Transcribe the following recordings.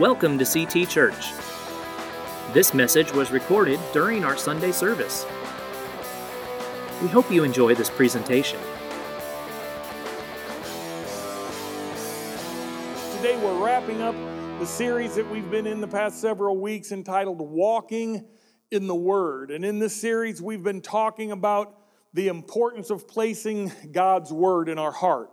Welcome to CT Church. This message was recorded during our Sunday service. We hope you enjoy this presentation. Today we're wrapping up the series that we've been in the past several weeks entitled Walking in the Word. And in this series, we've been talking about the importance of placing God's Word in our heart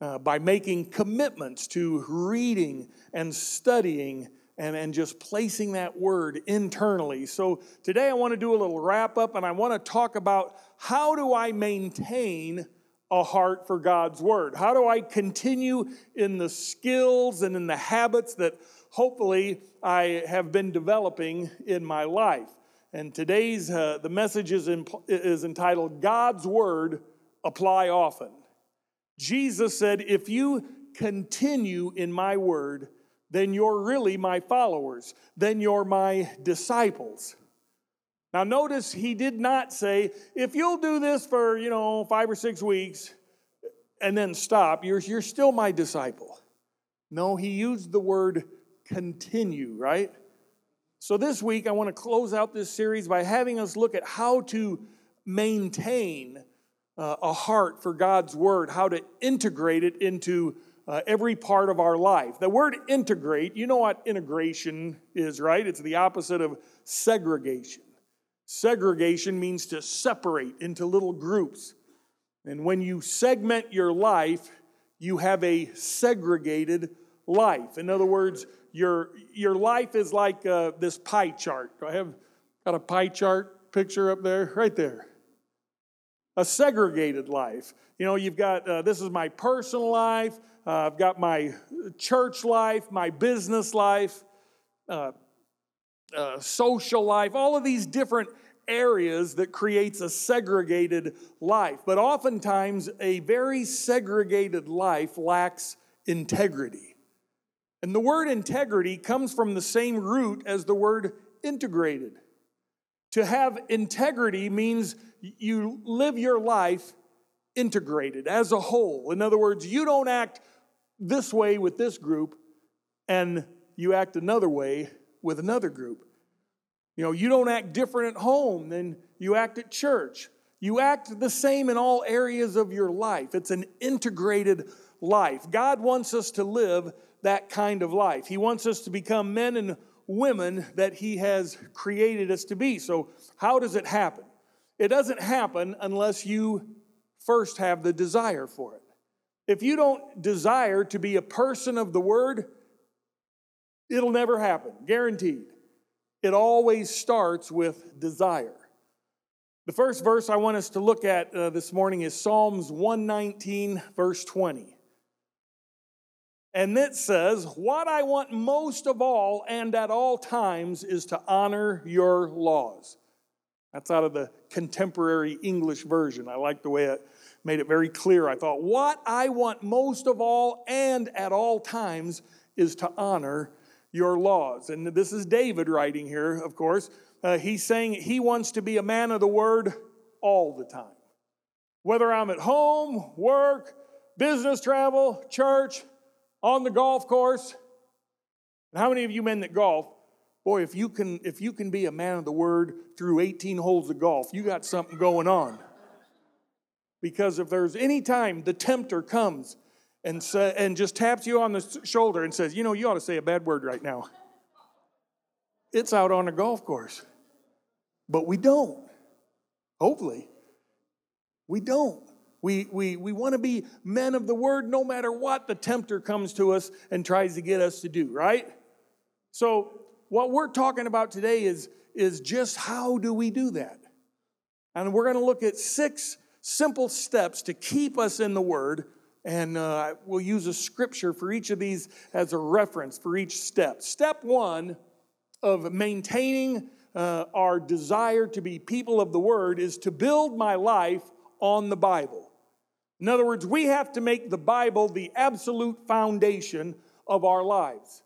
uh, by making commitments to reading and studying and, and just placing that word internally. So today I want to do a little wrap up and I want to talk about how do I maintain a heart for God's word? How do I continue in the skills and in the habits that hopefully I have been developing in my life? And today's uh, the message is, is entitled God's word apply often. Jesus said, If you continue in my word, then you're really my followers, then you're my disciples. Now, notice he did not say, if you'll do this for, you know, five or six weeks and then stop, you're, you're still my disciple. No, he used the word continue, right? So this week, I want to close out this series by having us look at how to maintain uh, a heart for God's word, how to integrate it into uh, every part of our life. The word integrate, you know what integration is, right? It's the opposite of segregation. Segregation means to separate into little groups. And when you segment your life, you have a segregated life. In other words, your, your life is like uh, this pie chart. Do I have got a pie chart picture up there? Right there a segregated life. You know, you've got uh, this is my personal life, uh, I've got my church life, my business life, uh, uh, social life, all of these different areas that creates a segregated life. But oftentimes, a very segregated life lacks integrity. And the word integrity comes from the same root as the word integrated. To have integrity means you live your life integrated as a whole. In other words, you don't act this way with this group and you act another way with another group. You know, you don't act different at home than you act at church. You act the same in all areas of your life. It's an integrated life. God wants us to live that kind of life. He wants us to become men and women that He has created us to be. So, how does it happen? It doesn't happen unless you first have the desire for it. If you don't desire to be a person of the Word, it'll never happen, guaranteed. It always starts with desire. The first verse I want us to look at uh, this morning is Psalms 119, verse 20. And it says, What I want most of all and at all times is to honor your laws. That's out of the contemporary English version. I like the way it made it very clear. I thought, what I want most of all and at all times is to honor your laws. And this is David writing here, of course. Uh, he's saying he wants to be a man of the word all the time. Whether I'm at home, work, business travel, church, on the golf course. And how many of you men that golf Boy, if you can if you can be a man of the word through 18 holes of golf, you got something going on. Because if there's any time the tempter comes and say, and just taps you on the shoulder and says, "You know, you ought to say a bad word right now." It's out on a golf course. But we don't. Hopefully. We don't. We, we, we want to be men of the word no matter what the tempter comes to us and tries to get us to do, right? So what we're talking about today is, is just how do we do that? And we're going to look at six simple steps to keep us in the Word. And uh, we'll use a scripture for each of these as a reference for each step. Step one of maintaining uh, our desire to be people of the Word is to build my life on the Bible. In other words, we have to make the Bible the absolute foundation of our lives.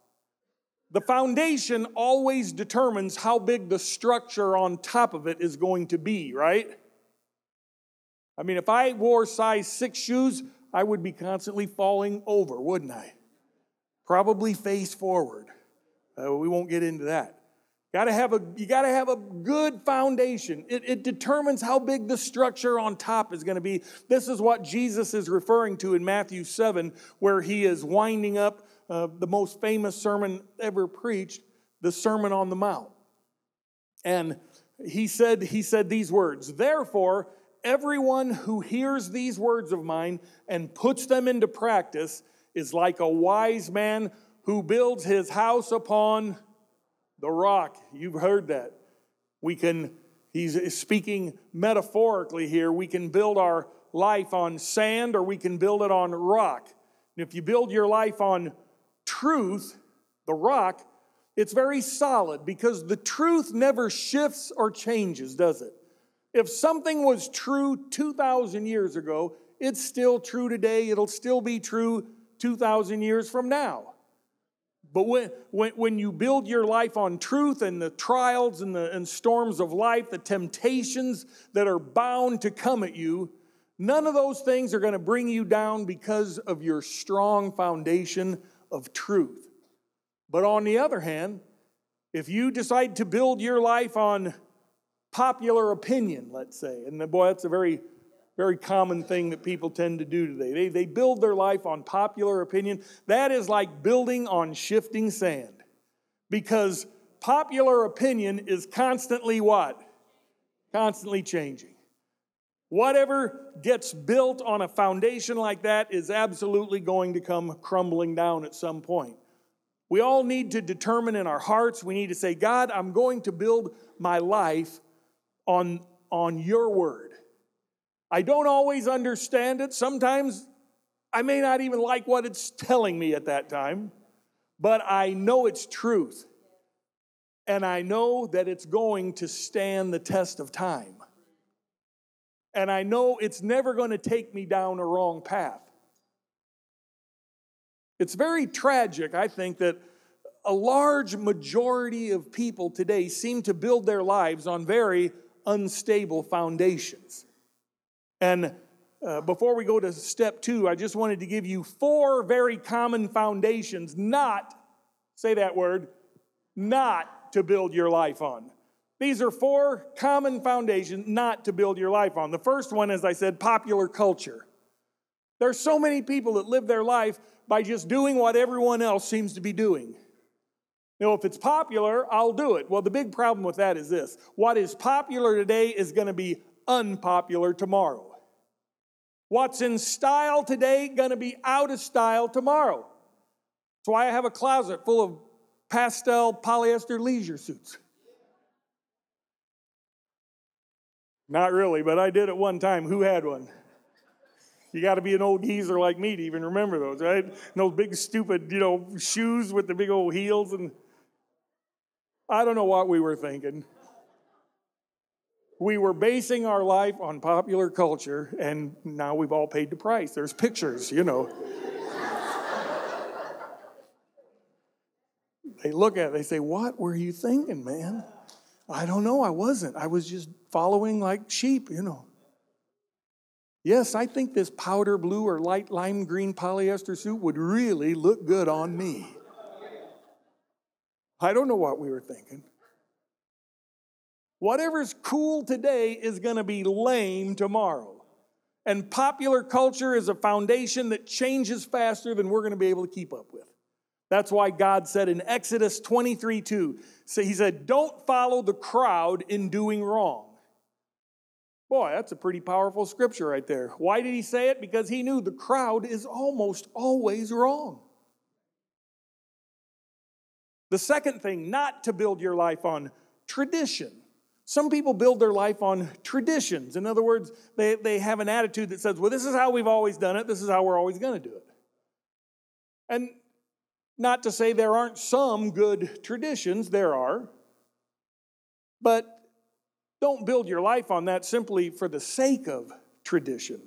The foundation always determines how big the structure on top of it is going to be, right? I mean, if I wore size six shoes, I would be constantly falling over, wouldn't I? Probably face forward. Uh, we won't get into that. Gotta have a, you got to have a good foundation. It, it determines how big the structure on top is going to be. This is what Jesus is referring to in Matthew 7, where he is winding up uh, the most famous sermon ever preached, the Sermon on the Mount. And he said, he said these words Therefore, everyone who hears these words of mine and puts them into practice is like a wise man who builds his house upon the rock, you've heard that. We can, he's speaking metaphorically here, we can build our life on sand or we can build it on rock. And if you build your life on truth, the rock, it's very solid because the truth never shifts or changes, does it? If something was true 2,000 years ago, it's still true today. It'll still be true 2,000 years from now. But when, when, when you build your life on truth and the trials and the and storms of life, the temptations that are bound to come at you, none of those things are going to bring you down because of your strong foundation of truth. But on the other hand, if you decide to build your life on popular opinion, let's say, and boy, that's a very very common thing that people tend to do today. They, they build their life on popular opinion. That is like building on shifting sand because popular opinion is constantly what? Constantly changing. Whatever gets built on a foundation like that is absolutely going to come crumbling down at some point. We all need to determine in our hearts, we need to say, God, I'm going to build my life on, on your word. I don't always understand it. Sometimes I may not even like what it's telling me at that time, but I know it's truth. And I know that it's going to stand the test of time. And I know it's never going to take me down a wrong path. It's very tragic, I think, that a large majority of people today seem to build their lives on very unstable foundations. And uh, before we go to step two, I just wanted to give you four very common foundations not, say that word, not to build your life on. These are four common foundations not to build your life on. The first one, as I said, popular culture. There's so many people that live their life by just doing what everyone else seems to be doing. Know, if it's popular, I'll do it. Well, the big problem with that is this what is popular today is going to be unpopular tomorrow. What's in style today going to be out of style tomorrow. That's why I have a closet full of pastel polyester leisure suits. Not really, but I did at one time. Who had one? You got to be an old geezer like me to even remember those, right? And those big, stupid, you know, shoes with the big old heels. And I don't know what we were thinking we were basing our life on popular culture, and now we've all paid the price. There's pictures, you know. they look at it, they say, What were you thinking, man? I don't know, I wasn't. I was just following like sheep, you know. Yes, I think this powder blue or light lime green polyester suit would really look good on me. I don't know what we were thinking. Whatever's cool today is going to be lame tomorrow. And popular culture is a foundation that changes faster than we're going to be able to keep up with. That's why God said in Exodus 23 2, so He said, Don't follow the crowd in doing wrong. Boy, that's a pretty powerful scripture right there. Why did He say it? Because He knew the crowd is almost always wrong. The second thing, not to build your life on tradition. Some people build their life on traditions. In other words, they, they have an attitude that says, well, this is how we've always done it, this is how we're always going to do it. And not to say there aren't some good traditions, there are. But don't build your life on that simply for the sake of tradition,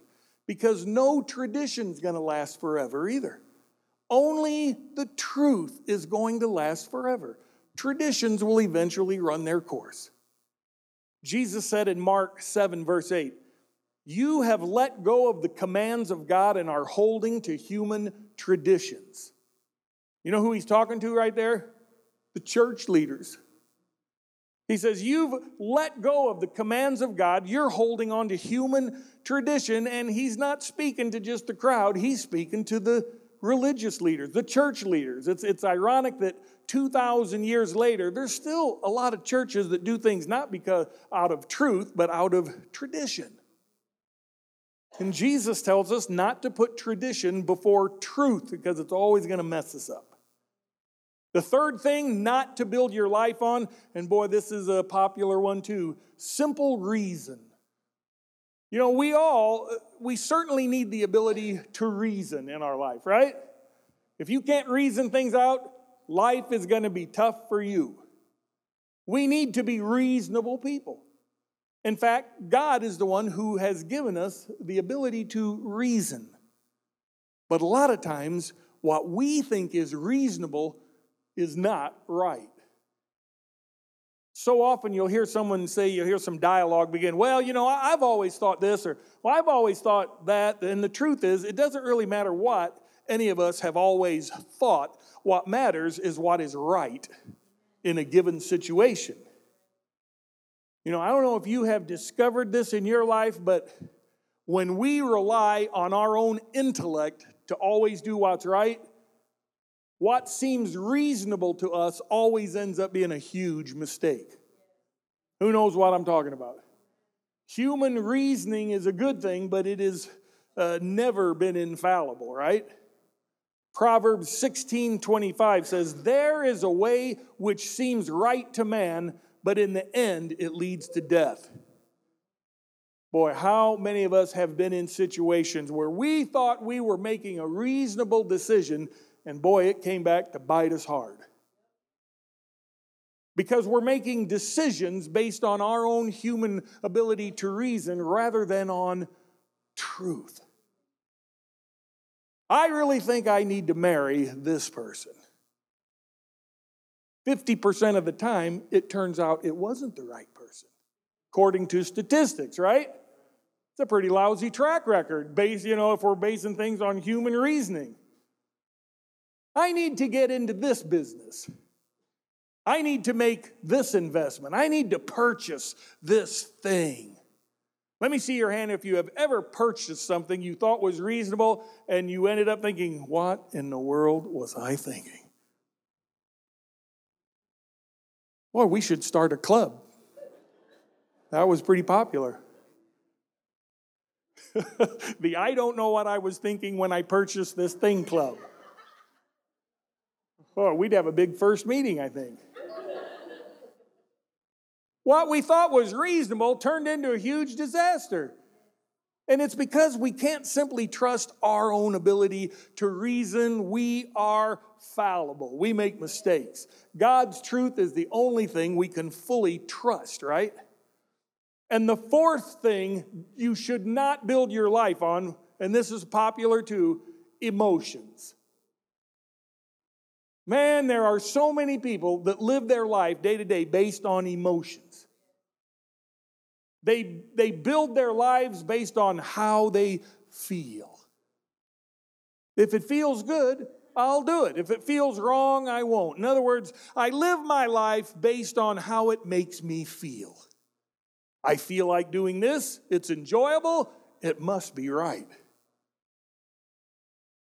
because no tradition is going to last forever either. Only the truth is going to last forever. Traditions will eventually run their course. Jesus said in Mark 7, verse 8, You have let go of the commands of God and are holding to human traditions. You know who he's talking to right there? the church leaders. He says, You've let go of the commands of God. You're holding on to human tradition. And he's not speaking to just the crowd, he's speaking to the religious leaders, the church leaders. It's, it's ironic that 2,000 years later, there's still a lot of churches that do things not because out of truth, but out of tradition. And Jesus tells us not to put tradition before truth because it's always going to mess us up. The third thing not to build your life on, and boy, this is a popular one too simple reason. You know, we all, we certainly need the ability to reason in our life, right? If you can't reason things out, life is going to be tough for you. We need to be reasonable people. In fact, God is the one who has given us the ability to reason. But a lot of times, what we think is reasonable is not right. So often you'll hear someone say, you'll hear some dialogue begin, well, you know, I've always thought this, or well, I've always thought that. And the truth is, it doesn't really matter what any of us have always thought. What matters is what is right in a given situation. You know, I don't know if you have discovered this in your life, but when we rely on our own intellect to always do what's right, what seems reasonable to us always ends up being a huge mistake. Who knows what I'm talking about? Human reasoning is a good thing, but it has uh, never been infallible, right? Proverbs 16 25 says, There is a way which seems right to man, but in the end it leads to death. Boy, how many of us have been in situations where we thought we were making a reasonable decision, and boy, it came back to bite us hard. Because we're making decisions based on our own human ability to reason rather than on truth. I really think I need to marry this person. 50% of the time, it turns out it wasn't the right person, according to statistics, right? It's a pretty lousy track record, based, you know, if we're basing things on human reasoning. I need to get into this business. I need to make this investment. I need to purchase this thing. Let me see your hand if you have ever purchased something you thought was reasonable and you ended up thinking, what in the world was I thinking? Boy, we should start a club. That was pretty popular. the I don't know what I was thinking when I purchased this thing club. Oh, we'd have a big first meeting, I think. what we thought was reasonable turned into a huge disaster. And it's because we can't simply trust our own ability to reason. We are fallible. We make mistakes. God's truth is the only thing we can fully trust, right? And the fourth thing you should not build your life on, and this is popular too, emotions. Man, there are so many people that live their life day to day based on emotions. They, they build their lives based on how they feel. If it feels good, I'll do it. If it feels wrong, I won't. In other words, I live my life based on how it makes me feel. I feel like doing this, it's enjoyable, it must be right.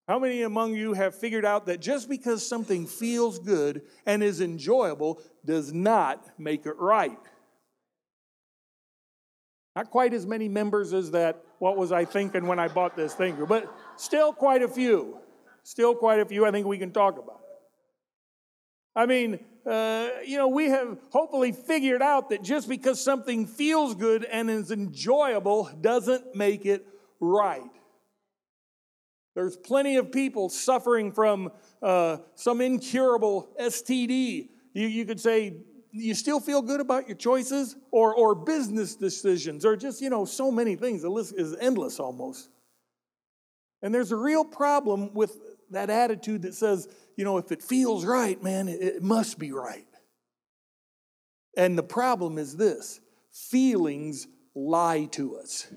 How many among you have figured out that just because something feels good and is enjoyable does not make it right? Not quite as many members as that, what was I thinking when I bought this thing, but still quite a few. Still quite a few I think we can talk about. I mean, uh, you know, we have hopefully figured out that just because something feels good and is enjoyable doesn't make it right. There's plenty of people suffering from uh, some incurable STD. You, you could say, you still feel good about your choices or, or business decisions or just, you know, so many things. The list is endless almost. And there's a real problem with that attitude that says, you know, if it feels right, man, it, it must be right. And the problem is this feelings lie to us.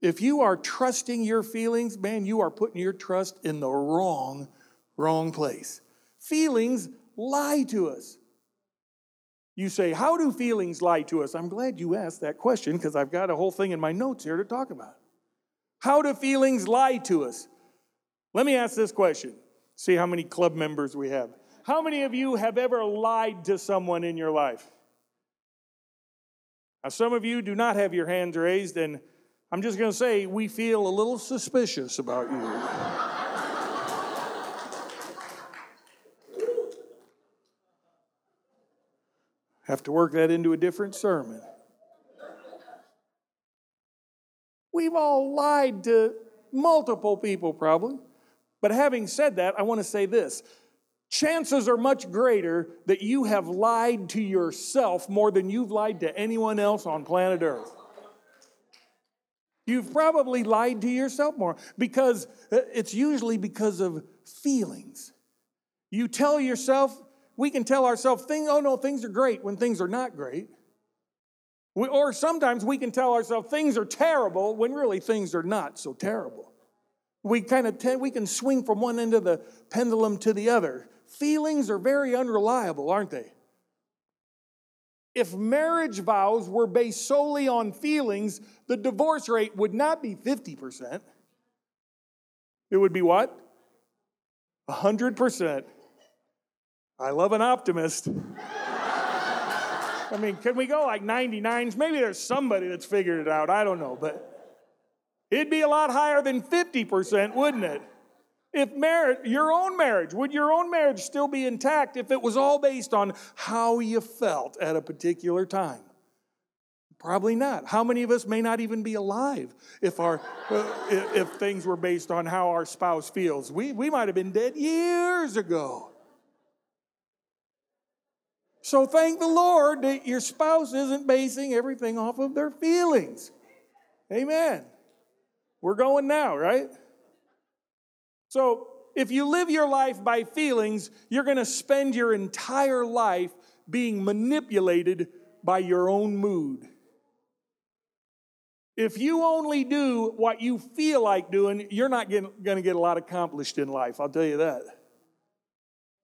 If you are trusting your feelings, man, you are putting your trust in the wrong, wrong place. Feelings lie to us. You say, How do feelings lie to us? I'm glad you asked that question because I've got a whole thing in my notes here to talk about. How do feelings lie to us? Let me ask this question. See how many club members we have. How many of you have ever lied to someone in your life? Now, some of you do not have your hands raised, and I'm just going to say we feel a little suspicious about you. Have to work that into a different sermon. We've all lied to multiple people, probably. But having said that, I want to say this chances are much greater that you have lied to yourself more than you've lied to anyone else on planet Earth. You've probably lied to yourself more because uh, it's usually because of feelings. You tell yourself we can tell ourselves, things, oh no, things are great when things are not great. We, or sometimes we can tell ourselves things are terrible when really things are not so terrible. We kind of te- we can swing from one end of the pendulum to the other. Feelings are very unreliable, aren't they? If marriage vows were based solely on feelings, the divorce rate would not be 50%. It would be what? 100%. I love an optimist. I mean, can we go like 99s? Maybe there's somebody that's figured it out. I don't know. But it'd be a lot higher than 50%, wouldn't it? If marriage, your own marriage, would your own marriage still be intact if it was all based on how you felt at a particular time? Probably not. How many of us may not even be alive if our uh, if things were based on how our spouse feels? We we might have been dead years ago. So thank the Lord that your spouse isn't basing everything off of their feelings. Amen. We're going now, right? So if you live your life by feelings, you're going to spend your entire life being manipulated by your own mood. If you only do what you feel like doing, you're not going to get a lot accomplished in life, I'll tell you that.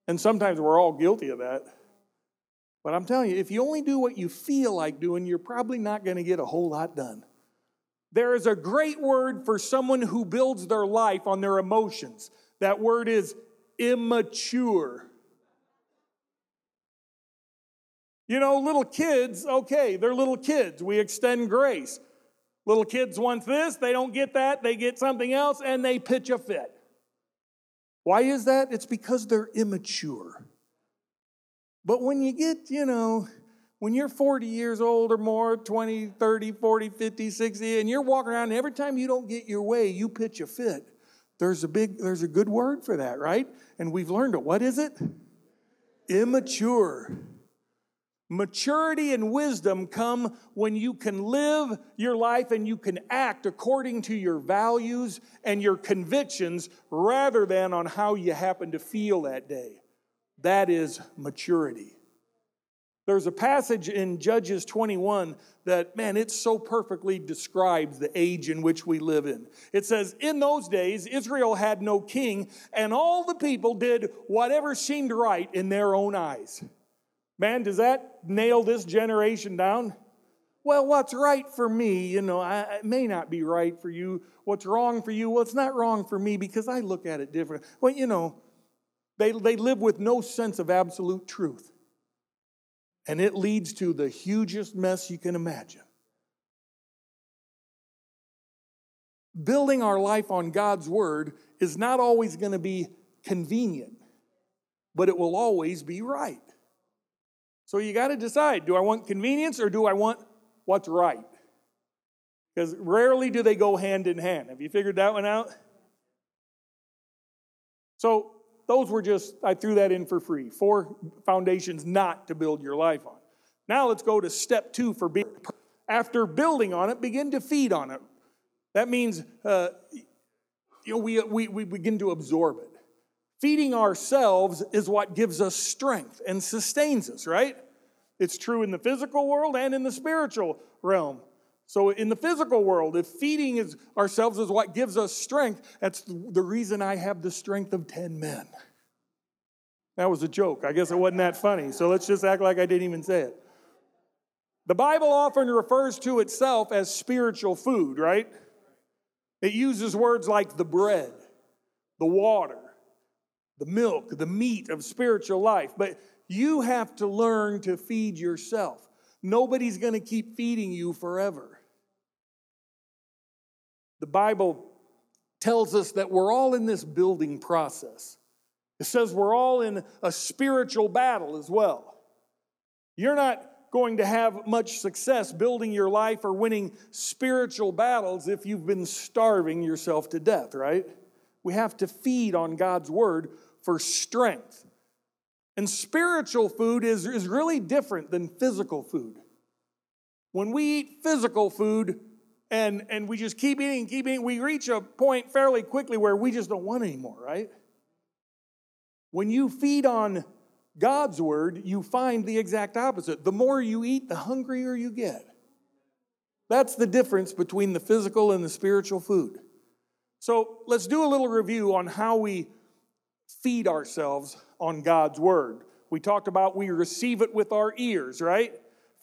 And sometimes we're all guilty of that. But I'm telling you, if you only do what you feel like doing, you're probably not going to get a whole lot done. There is a great word for someone who builds their life on their emotions. That word is immature. You know, little kids, okay, they're little kids. We extend grace. Little kids want this, they don't get that, they get something else, and they pitch a fit. Why is that? It's because they're immature. But when you get, you know, when you're 40 years old or more, 20, 30, 40, 50, 60, and you're walking around, and every time you don't get your way, you pitch a fit. There's a big, there's a good word for that, right? And we've learned it. What is it? Immature. Maturity and wisdom come when you can live your life and you can act according to your values and your convictions rather than on how you happen to feel that day. That is maturity. There's a passage in Judges 21 that, man, it so perfectly describes the age in which we live in. It says, In those days, Israel had no king, and all the people did whatever seemed right in their own eyes. Man, does that nail this generation down? Well, what's right for me, you know, I, it may not be right for you. What's wrong for you? Well, it's not wrong for me because I look at it different. Well, you know, they, they live with no sense of absolute truth. And it leads to the hugest mess you can imagine. Building our life on God's word is not always going to be convenient, but it will always be right. So you got to decide do I want convenience or do I want what's right? Because rarely do they go hand in hand. Have you figured that one out? So those were just, I threw that in for free. Four foundations not to build your life on. Now let's go to step two for being. After building on it, begin to feed on it. That means uh, you know, we, we, we begin to absorb it. Feeding ourselves is what gives us strength and sustains us, right? It's true in the physical world and in the spiritual realm. So, in the physical world, if feeding is, ourselves is what gives us strength, that's the reason I have the strength of 10 men. That was a joke. I guess it wasn't that funny. So let's just act like I didn't even say it. The Bible often refers to itself as spiritual food, right? It uses words like the bread, the water, the milk, the meat of spiritual life. But you have to learn to feed yourself. Nobody's going to keep feeding you forever. The Bible tells us that we're all in this building process. It says we're all in a spiritual battle as well. You're not going to have much success building your life or winning spiritual battles if you've been starving yourself to death, right? We have to feed on God's word for strength. And spiritual food is, is really different than physical food. When we eat physical food and, and we just keep eating, keep eating, we reach a point fairly quickly where we just don't want anymore, right? When you feed on God's word, you find the exact opposite. The more you eat, the hungrier you get. That's the difference between the physical and the spiritual food. So let's do a little review on how we feed ourselves on God's word. We talked about we receive it with our ears, right?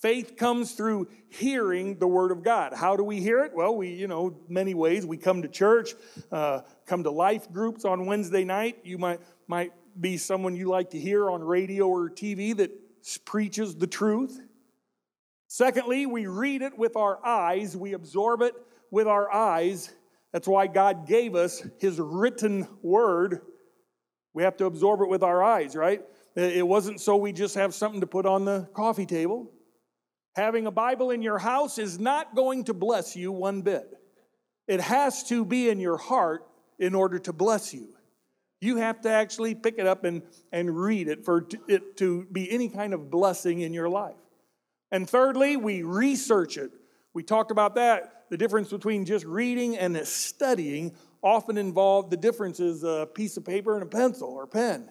Faith comes through hearing the word of God. How do we hear it? Well, we, you know, many ways. We come to church, uh, come to life groups on Wednesday night. You might might be someone you like to hear on radio or TV that preaches the truth. Secondly, we read it with our eyes. We absorb it with our eyes. That's why God gave us His written word we have to absorb it with our eyes, right? It wasn't so we just have something to put on the coffee table. Having a Bible in your house is not going to bless you one bit. It has to be in your heart in order to bless you. You have to actually pick it up and, and read it for it to be any kind of blessing in your life. And thirdly, we research it. We talked about that, the difference between just reading and studying often involve the differences a piece of paper and a pencil or pen.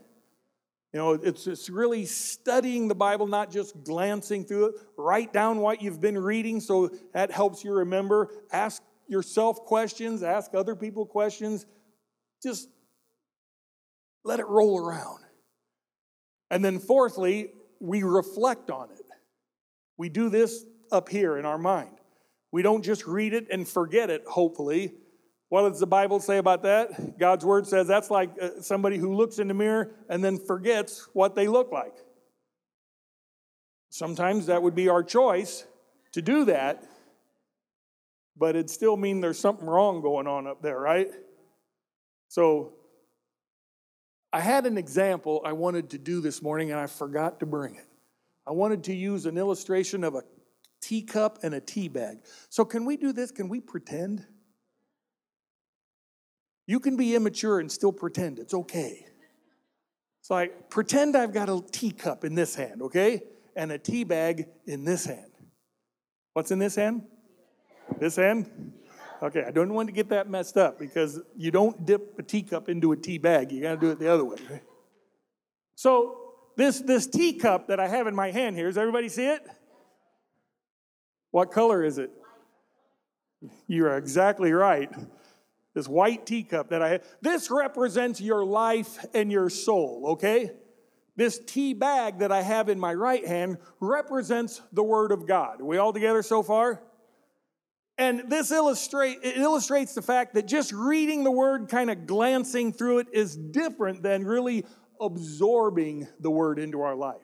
You know, it's, it's really studying the Bible, not just glancing through it. Write down what you've been reading so that helps you remember. Ask yourself questions, ask other people questions. Just let it roll around. And then, fourthly, we reflect on it. We do this up here in our mind. We don't just read it and forget it, hopefully. What does the Bible say about that? God's word says that's like uh, somebody who looks in the mirror and then forgets what they look like. Sometimes that would be our choice to do that, but it'd still mean there's something wrong going on up there, right? So I had an example I wanted to do this morning and I forgot to bring it. I wanted to use an illustration of a teacup and a tea bag. So, can we do this? Can we pretend? You can be immature and still pretend. It's okay. It's like, pretend I've got a teacup in this hand, okay? And a tea bag in this hand. What's in this hand? This hand? Okay, I don't want to get that messed up because you don't dip a teacup into a tea bag. You got to do it the other way. So, this, this teacup that I have in my hand here, does everybody see it? What color is it? You are exactly right this white teacup that I have. This represents your life and your soul, okay? This tea bag that I have in my right hand represents the Word of God. Are we all together so far? And this illustrate, it illustrates the fact that just reading the Word, kind of glancing through it, is different than really absorbing the Word into our life.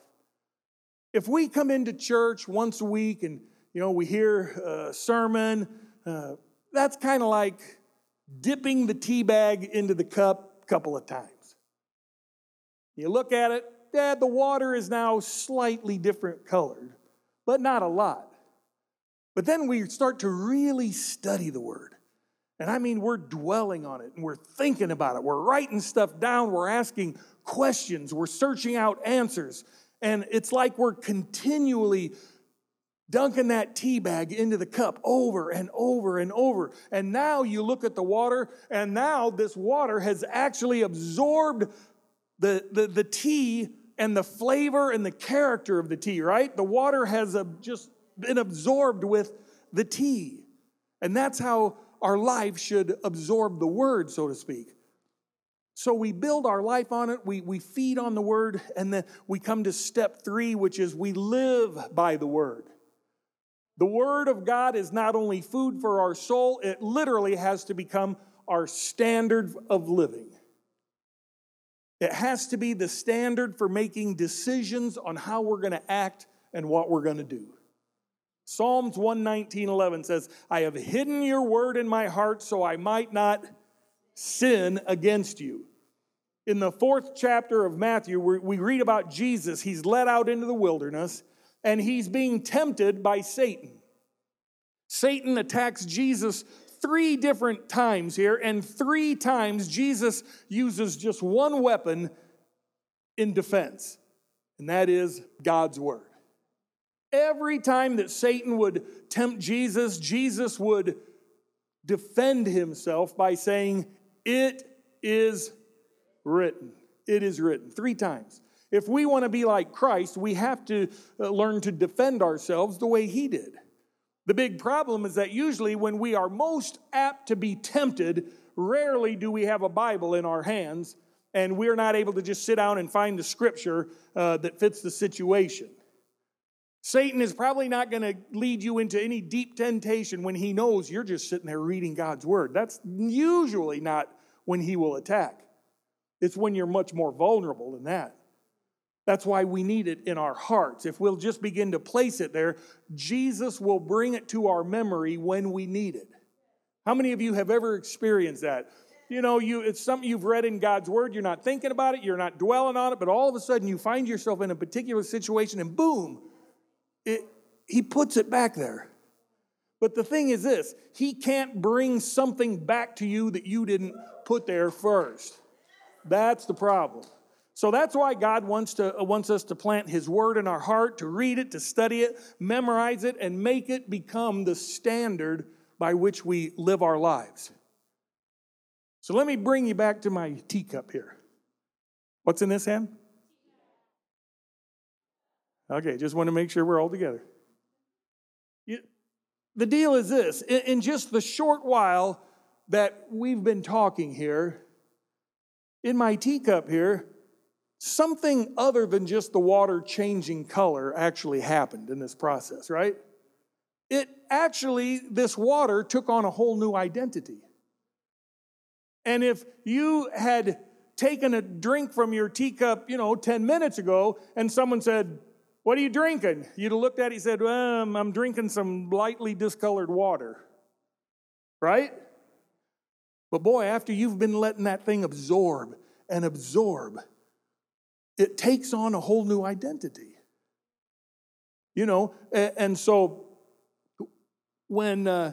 If we come into church once a week and you know we hear a sermon, uh, that's kind of like dipping the tea bag into the cup a couple of times. You look at it, Dad, the water is now slightly different colored, but not a lot. But then we start to really study the word. And I mean, we're dwelling on it and we're thinking about it. We're writing stuff down. We're asking questions. We're searching out answers. And it's like we're continually dunking that tea bag into the cup over and over and over. And now you look at the water, and now this water has actually absorbed the, the, the tea and the flavor and the character of the tea, right? The water has just been absorbed with the tea. And that's how our life should absorb the word, so to speak. So we build our life on it, we, we feed on the word, and then we come to step three, which is we live by the word. The word of God is not only food for our soul, it literally has to become our standard of living. It has to be the standard for making decisions on how we're going to act and what we're going to do. Psalms 119:11 says, "I have hidden your word in my heart so I might not sin against you." In the fourth chapter of Matthew, we read about Jesus. He's led out into the wilderness and he's being tempted by Satan. Satan attacks Jesus three different times here, and three times Jesus uses just one weapon in defense, and that is God's word. Every time that Satan would tempt Jesus, Jesus would defend himself by saying, It is written. It is written. Three times. If we want to be like Christ, we have to uh, learn to defend ourselves the way he did. The big problem is that usually when we are most apt to be tempted, rarely do we have a Bible in our hands and we're not able to just sit down and find the scripture uh, that fits the situation. Satan is probably not going to lead you into any deep temptation when he knows you're just sitting there reading God's word. That's usually not when he will attack. It's when you're much more vulnerable than that. That's why we need it in our hearts. If we'll just begin to place it there, Jesus will bring it to our memory when we need it. How many of you have ever experienced that? You know, you it's something you've read in God's word, you're not thinking about it, you're not dwelling on it, but all of a sudden you find yourself in a particular situation and boom, it, he puts it back there. But the thing is this he can't bring something back to you that you didn't put there first. That's the problem. So that's why God wants, to, uh, wants us to plant His Word in our heart, to read it, to study it, memorize it, and make it become the standard by which we live our lives. So let me bring you back to my teacup here. What's in this hand? Okay, just want to make sure we're all together. You, the deal is this in, in just the short while that we've been talking here, in my teacup here, something other than just the water changing color actually happened in this process, right? It actually, this water took on a whole new identity. And if you had taken a drink from your teacup, you know, 10 minutes ago, and someone said, what are you drinking? You'd have looked at it and said, well, I'm drinking some lightly discolored water. Right? But boy, after you've been letting that thing absorb and absorb, it takes on a whole new identity. You know, and so when uh,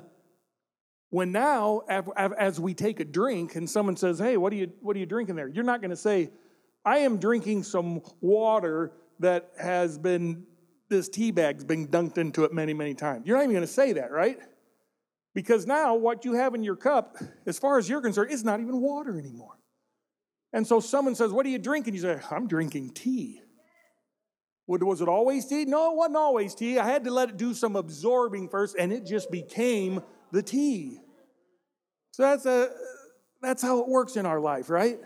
when now as we take a drink and someone says, "Hey, what are you what are you drinking there?" You're not going to say, "I am drinking some water that has been, this tea bag's been dunked into it many, many times. You're not even going to say that, right? Because now what you have in your cup, as far as you're concerned, is not even water anymore. And so someone says, What are you drinking? You say, I'm drinking tea. Was it always tea? No, it wasn't always tea. I had to let it do some absorbing first, and it just became the tea. So that's a that's how it works in our life, right?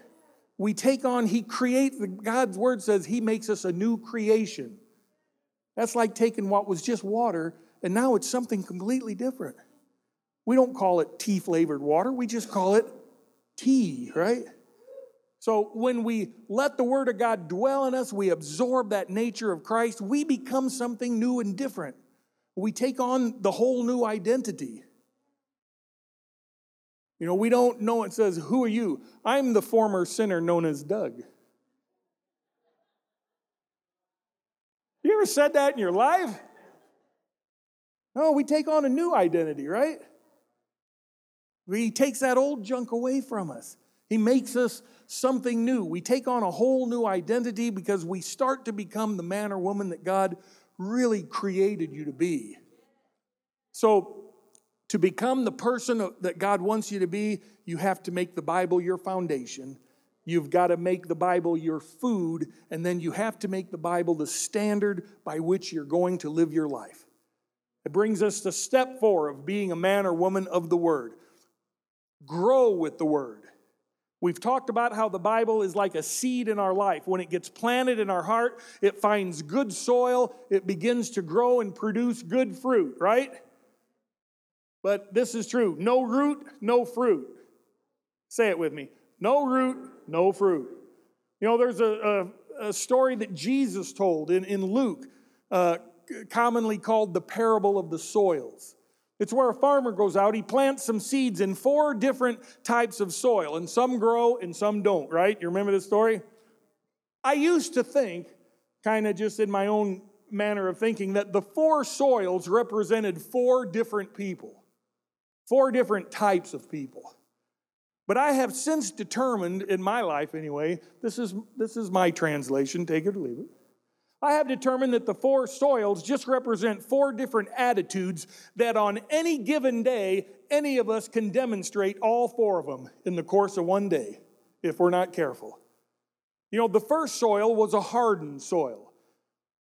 we take on, He creates, God's word says He makes us a new creation. That's like taking what was just water and now it's something completely different. We don't call it tea flavored water, we just call it tea, right? So when we let the Word of God dwell in us, we absorb that nature of Christ, we become something new and different. We take on the whole new identity. You know, we don't know it says, Who are you? I'm the former sinner known as Doug. You ever said that in your life? No, we take on a new identity, right? He takes that old junk away from us. He makes us something new. We take on a whole new identity because we start to become the man or woman that God really created you to be. So, to become the person that God wants you to be, you have to make the Bible your foundation. You've got to make the Bible your food, and then you have to make the Bible the standard by which you're going to live your life. It brings us to step four of being a man or woman of the Word. Grow with the Word. We've talked about how the Bible is like a seed in our life. When it gets planted in our heart, it finds good soil, it begins to grow and produce good fruit, right? But this is true no root, no fruit. Say it with me no root, no fruit. You know, there's a, a, a story that Jesus told in, in Luke, uh, commonly called the parable of the soils. It's where a farmer goes out, he plants some seeds in four different types of soil, and some grow and some don't, right? You remember this story? I used to think, kind of just in my own manner of thinking, that the four soils represented four different people, four different types of people. But I have since determined in my life, anyway, this is, this is my translation, take it or leave it. I have determined that the four soils just represent four different attitudes that on any given day, any of us can demonstrate all four of them in the course of one day if we're not careful. You know, the first soil was a hardened soil.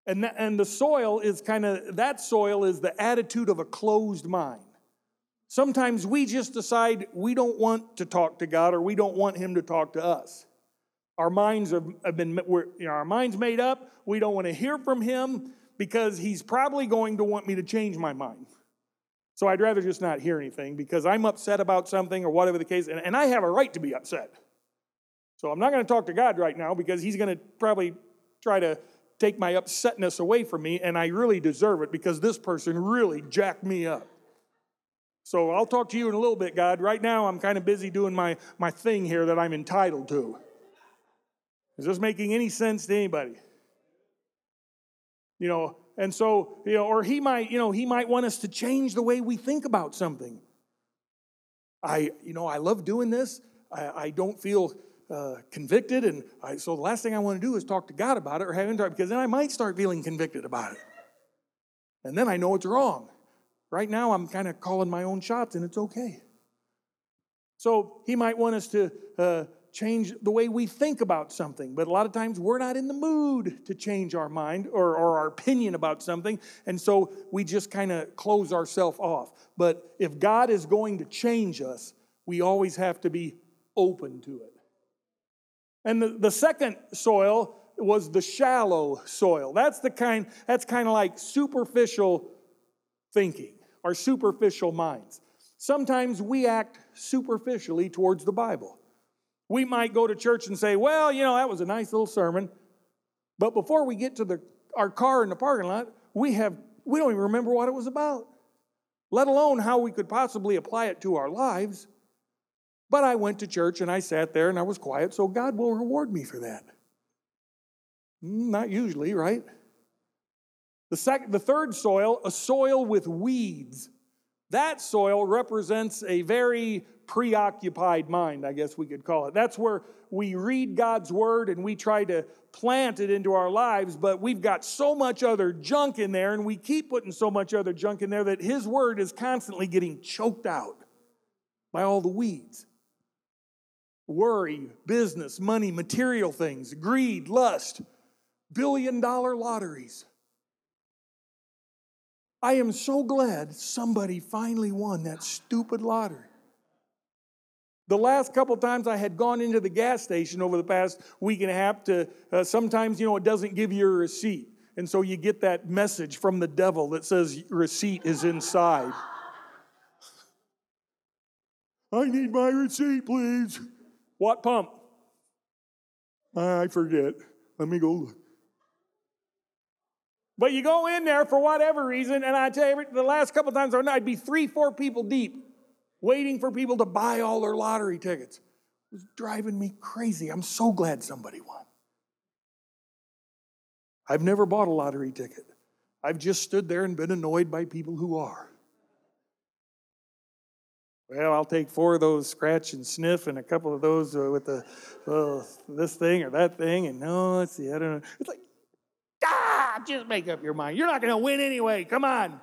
And, and the soil is kind of, that soil is the attitude of a closed mind. Sometimes we just decide we don't want to talk to God or we don't want Him to talk to us. Our minds have, been, you know, our minds made up. We don't want to hear from Him because He's probably going to want me to change my mind. So I'd rather just not hear anything because I'm upset about something or whatever the case, and, and I have a right to be upset. So I'm not going to talk to God right now because He's going to probably try to take my upsetness away from me, and I really deserve it because this person really jacked me up. So I'll talk to you in a little bit, God. Right now, I'm kind of busy doing my, my thing here that I'm entitled to. Is this making any sense to anybody? You know, and so, you know, or he might, you know, he might want us to change the way we think about something. I, you know, I love doing this. I, I don't feel uh, convicted, and I, so the last thing I want to do is talk to God about it or have him talk, because then I might start feeling convicted about it. And then I know it's wrong. Right now, I'm kind of calling my own shots, and it's okay. So he might want us to uh, change the way we think about something. But a lot of times we're not in the mood to change our mind or, or our opinion about something. And so we just kind of close ourselves off. But if God is going to change us, we always have to be open to it. And the, the second soil was the shallow soil. That's the kind, that's kind of like superficial thinking or superficial minds. Sometimes we act superficially towards the Bible. We might go to church and say, well, you know, that was a nice little sermon. But before we get to the, our car in the parking lot, we, have, we don't even remember what it was about, let alone how we could possibly apply it to our lives. But I went to church and I sat there and I was quiet, so God will reward me for that. Mm, not usually, right? The, second, the third soil, a soil with weeds. That soil represents a very preoccupied mind, I guess we could call it. That's where we read God's word and we try to plant it into our lives, but we've got so much other junk in there and we keep putting so much other junk in there that His word is constantly getting choked out by all the weeds. Worry, business, money, material things, greed, lust, billion dollar lotteries. I am so glad somebody finally won that stupid lottery. The last couple times I had gone into the gas station over the past week and a half to uh, sometimes, you know, it doesn't give you a receipt. And so you get that message from the devil that says receipt is inside. I need my receipt, please. What pump? I forget. Let me go look. But you go in there for whatever reason, and I tell you, the last couple times I'd be three, four people deep waiting for people to buy all their lottery tickets. It was driving me crazy. I'm so glad somebody won. I've never bought a lottery ticket. I've just stood there and been annoyed by people who are. Well, I'll take four of those scratch and sniff and a couple of those uh, with the well, this thing or that thing, and no, let's see, I don't know. It's like, ah, just make up your mind. You're not going to win anyway. Come on.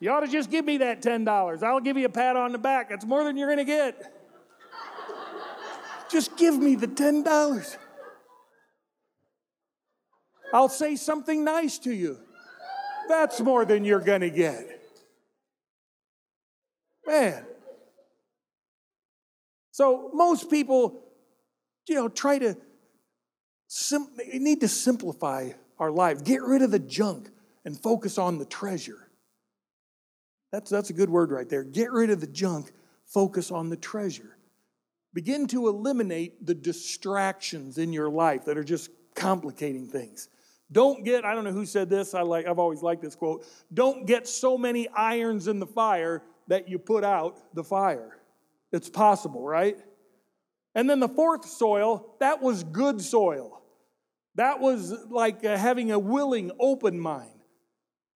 You ought to just give me that $10. I'll give you a pat on the back. That's more than you're going to get. just give me the $10. I'll say something nice to you. That's more than you're going to get. Man. So most people, you know, try to sim- need to simplify our lives. Get rid of the junk and focus on the treasure. That's, that's a good word right there. Get rid of the junk, focus on the treasure. Begin to eliminate the distractions in your life that are just complicating things. Don't get, I don't know who said this, I like, I've always liked this quote. Don't get so many irons in the fire that you put out the fire. It's possible, right? And then the fourth soil, that was good soil. That was like having a willing, open mind.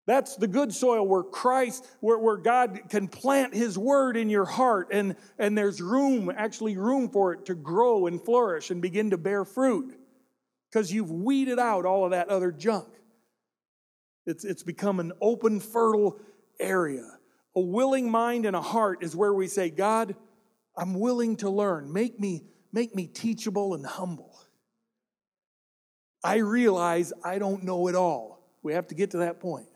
That's the good soil where Christ, where, where God can plant His word in your heart, and, and there's room, actually room for it to grow and flourish and begin to bear fruit because you've weeded out all of that other junk. It's, it's become an open, fertile area. A willing mind and a heart is where we say, God, I'm willing to learn. Make me, make me teachable and humble. I realize I don't know it all. We have to get to that point.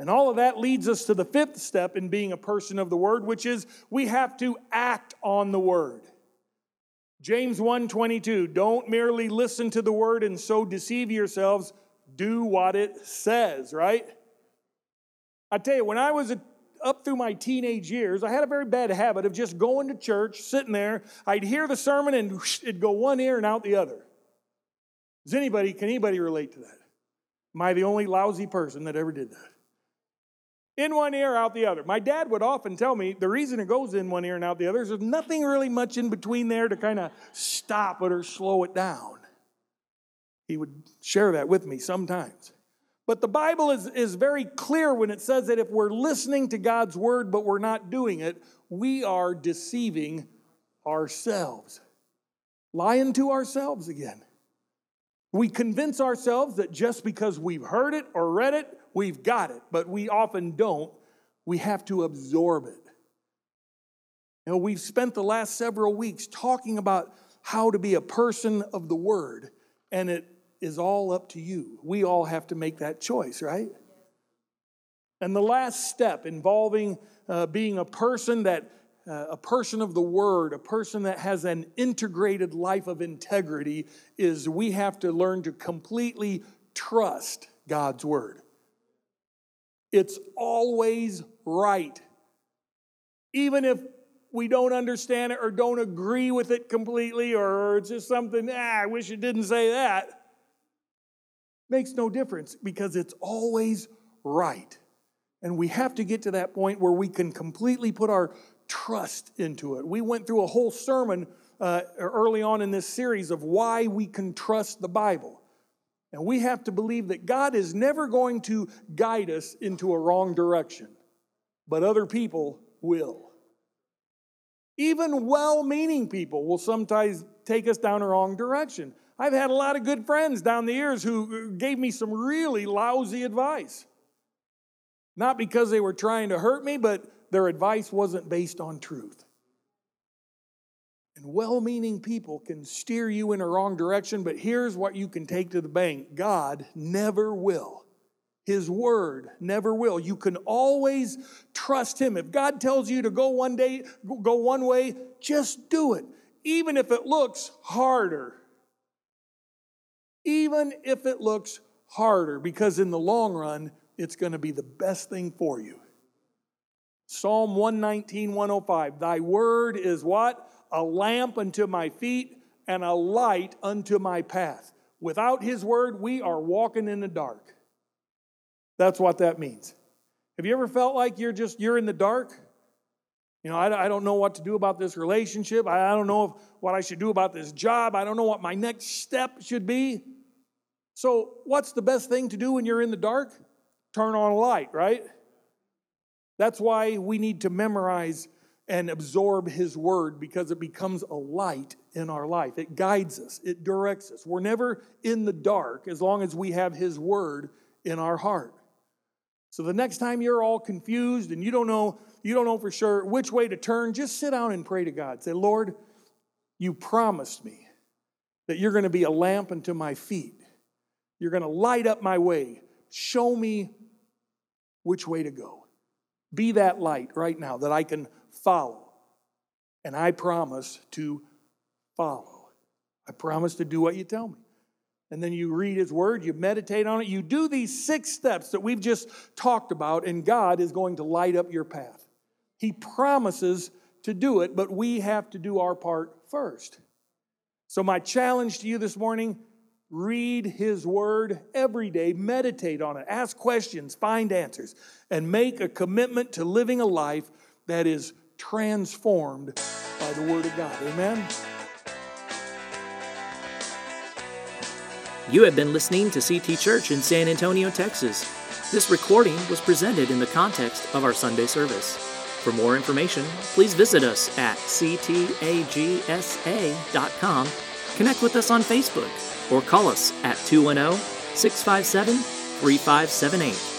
And all of that leads us to the fifth step in being a person of the word, which is we have to act on the word. James 1:22 Don't merely listen to the word and so deceive yourselves, do what it says, right? I tell you, when I was up through my teenage years, I had a very bad habit of just going to church, sitting there. I'd hear the sermon and it'd go one ear and out the other. Does anybody, can anybody relate to that? Am I the only lousy person that ever did that? In one ear, out the other. My dad would often tell me the reason it goes in one ear and out the other is there's nothing really much in between there to kind of stop it or slow it down. He would share that with me sometimes. But the Bible is, is very clear when it says that if we're listening to God's word but we're not doing it, we are deceiving ourselves, lying to ourselves again. We convince ourselves that just because we've heard it or read it, we've got it, but we often don't. We have to absorb it. You know, we've spent the last several weeks talking about how to be a person of the word, and it is all up to you. We all have to make that choice, right? And the last step involving uh, being a person that uh, a person of the word, a person that has an integrated life of integrity, is we have to learn to completely trust God's word. It's always right. Even if we don't understand it or don't agree with it completely, or it's just something, ah, I wish it didn't say that. Makes no difference because it's always right. And we have to get to that point where we can completely put our trust into it. We went through a whole sermon uh, early on in this series of why we can trust the Bible. And we have to believe that God is never going to guide us into a wrong direction, but other people will. Even well meaning people will sometimes take us down a wrong direction. I've had a lot of good friends down the years who uh, gave me some really lousy advice. Not because they were trying to hurt me, but their advice wasn't based on truth. And well meaning people can steer you in a wrong direction, but here's what you can take to the bank God never will. His word never will. You can always trust Him. If God tells you to go one day, go one way, just do it, even if it looks harder. Even if it looks harder, because in the long run, it's going to be the best thing for you. Psalm 119, 105. Thy word is what? A lamp unto my feet and a light unto my path. Without his word, we are walking in the dark. That's what that means. Have you ever felt like you're just you're in the dark? You know, I, I don't know what to do about this relationship. I, I don't know if, what I should do about this job. I don't know what my next step should be. So, what's the best thing to do when you're in the dark? Turn on a light, right? That's why we need to memorize and absorb His Word because it becomes a light in our life. It guides us, it directs us. We're never in the dark as long as we have His Word in our heart. So the next time you're all confused and you don't know, you don't know for sure which way to turn, just sit down and pray to God. Say, Lord, you promised me that you're going to be a lamp unto my feet. You're going to light up my way. Show me which way to go. Be that light right now that I can follow. And I promise to follow. I promise to do what you tell me. And then you read His Word, you meditate on it, you do these six steps that we've just talked about, and God is going to light up your path. He promises to do it, but we have to do our part first. So, my challenge to you this morning read His Word every day, meditate on it, ask questions, find answers, and make a commitment to living a life that is transformed by the Word of God. Amen. You have been listening to CT Church in San Antonio, Texas. This recording was presented in the context of our Sunday service. For more information, please visit us at ctagsa.com, connect with us on Facebook, or call us at 210 657 3578.